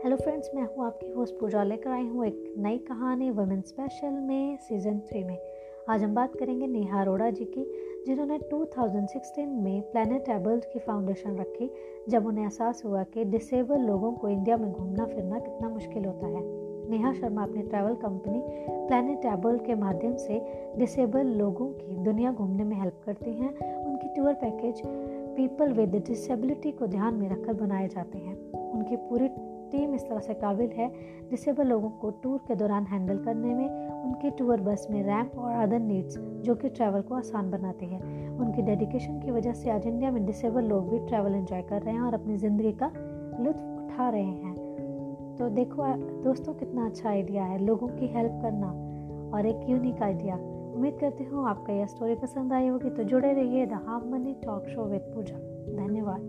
Friends मैं हूँ आपकी होस्ट पूजा लेकर आई हूँ एक नई कहानी वुमेन स्पेशल में सीज़न थ्री में। आज हम बात करेंगे नेहा अरोड़ा जी की, जिन्होंने 2016 में प्लानट एबल्ड की फाउंडेशन रखी, जब उन्हें एहसास हुआ कि डिसेबल लोगों को इंडिया में घूमना फिरना कितना मुश्किल होता है। नेहा शर्मा अपनी ट्रैवल कंपनी प्लानट एबल्ड के माध्यम से डिसेबल लोगों की दुनिया घूमने में हेल्प करती हैं। उनकी tour package people with disability को ध्यान में रखकर बनाए जाते हैं। उनकी पूरी टीम इस तरह से काबिल है डिसेबल लोगों को टूर के दौरान हैंडल करने में, उनकी टूर बस में रैंप और अदर नीड्स, जो कि ट्रैवल को आसान बनाती है। उनकी डेडिकेशन की वजह से आज इंडिया में डिसेबल लोग भी ट्रैवल एंजॉय कर रहे हैं और अपनी ज़िंदगी का लुत्फ उठा रहे हैं। तो देखो दोस्तों, कितना अच्छा आइडिया है, लोगों की हेल्प करना और एक यूनिक आइडिया। उम्मीद करती हूँ आपका यह स्टोरी पसंद आई होगी। तो जुड़े रहिए the half money talk show with Pooja धन्यवाद।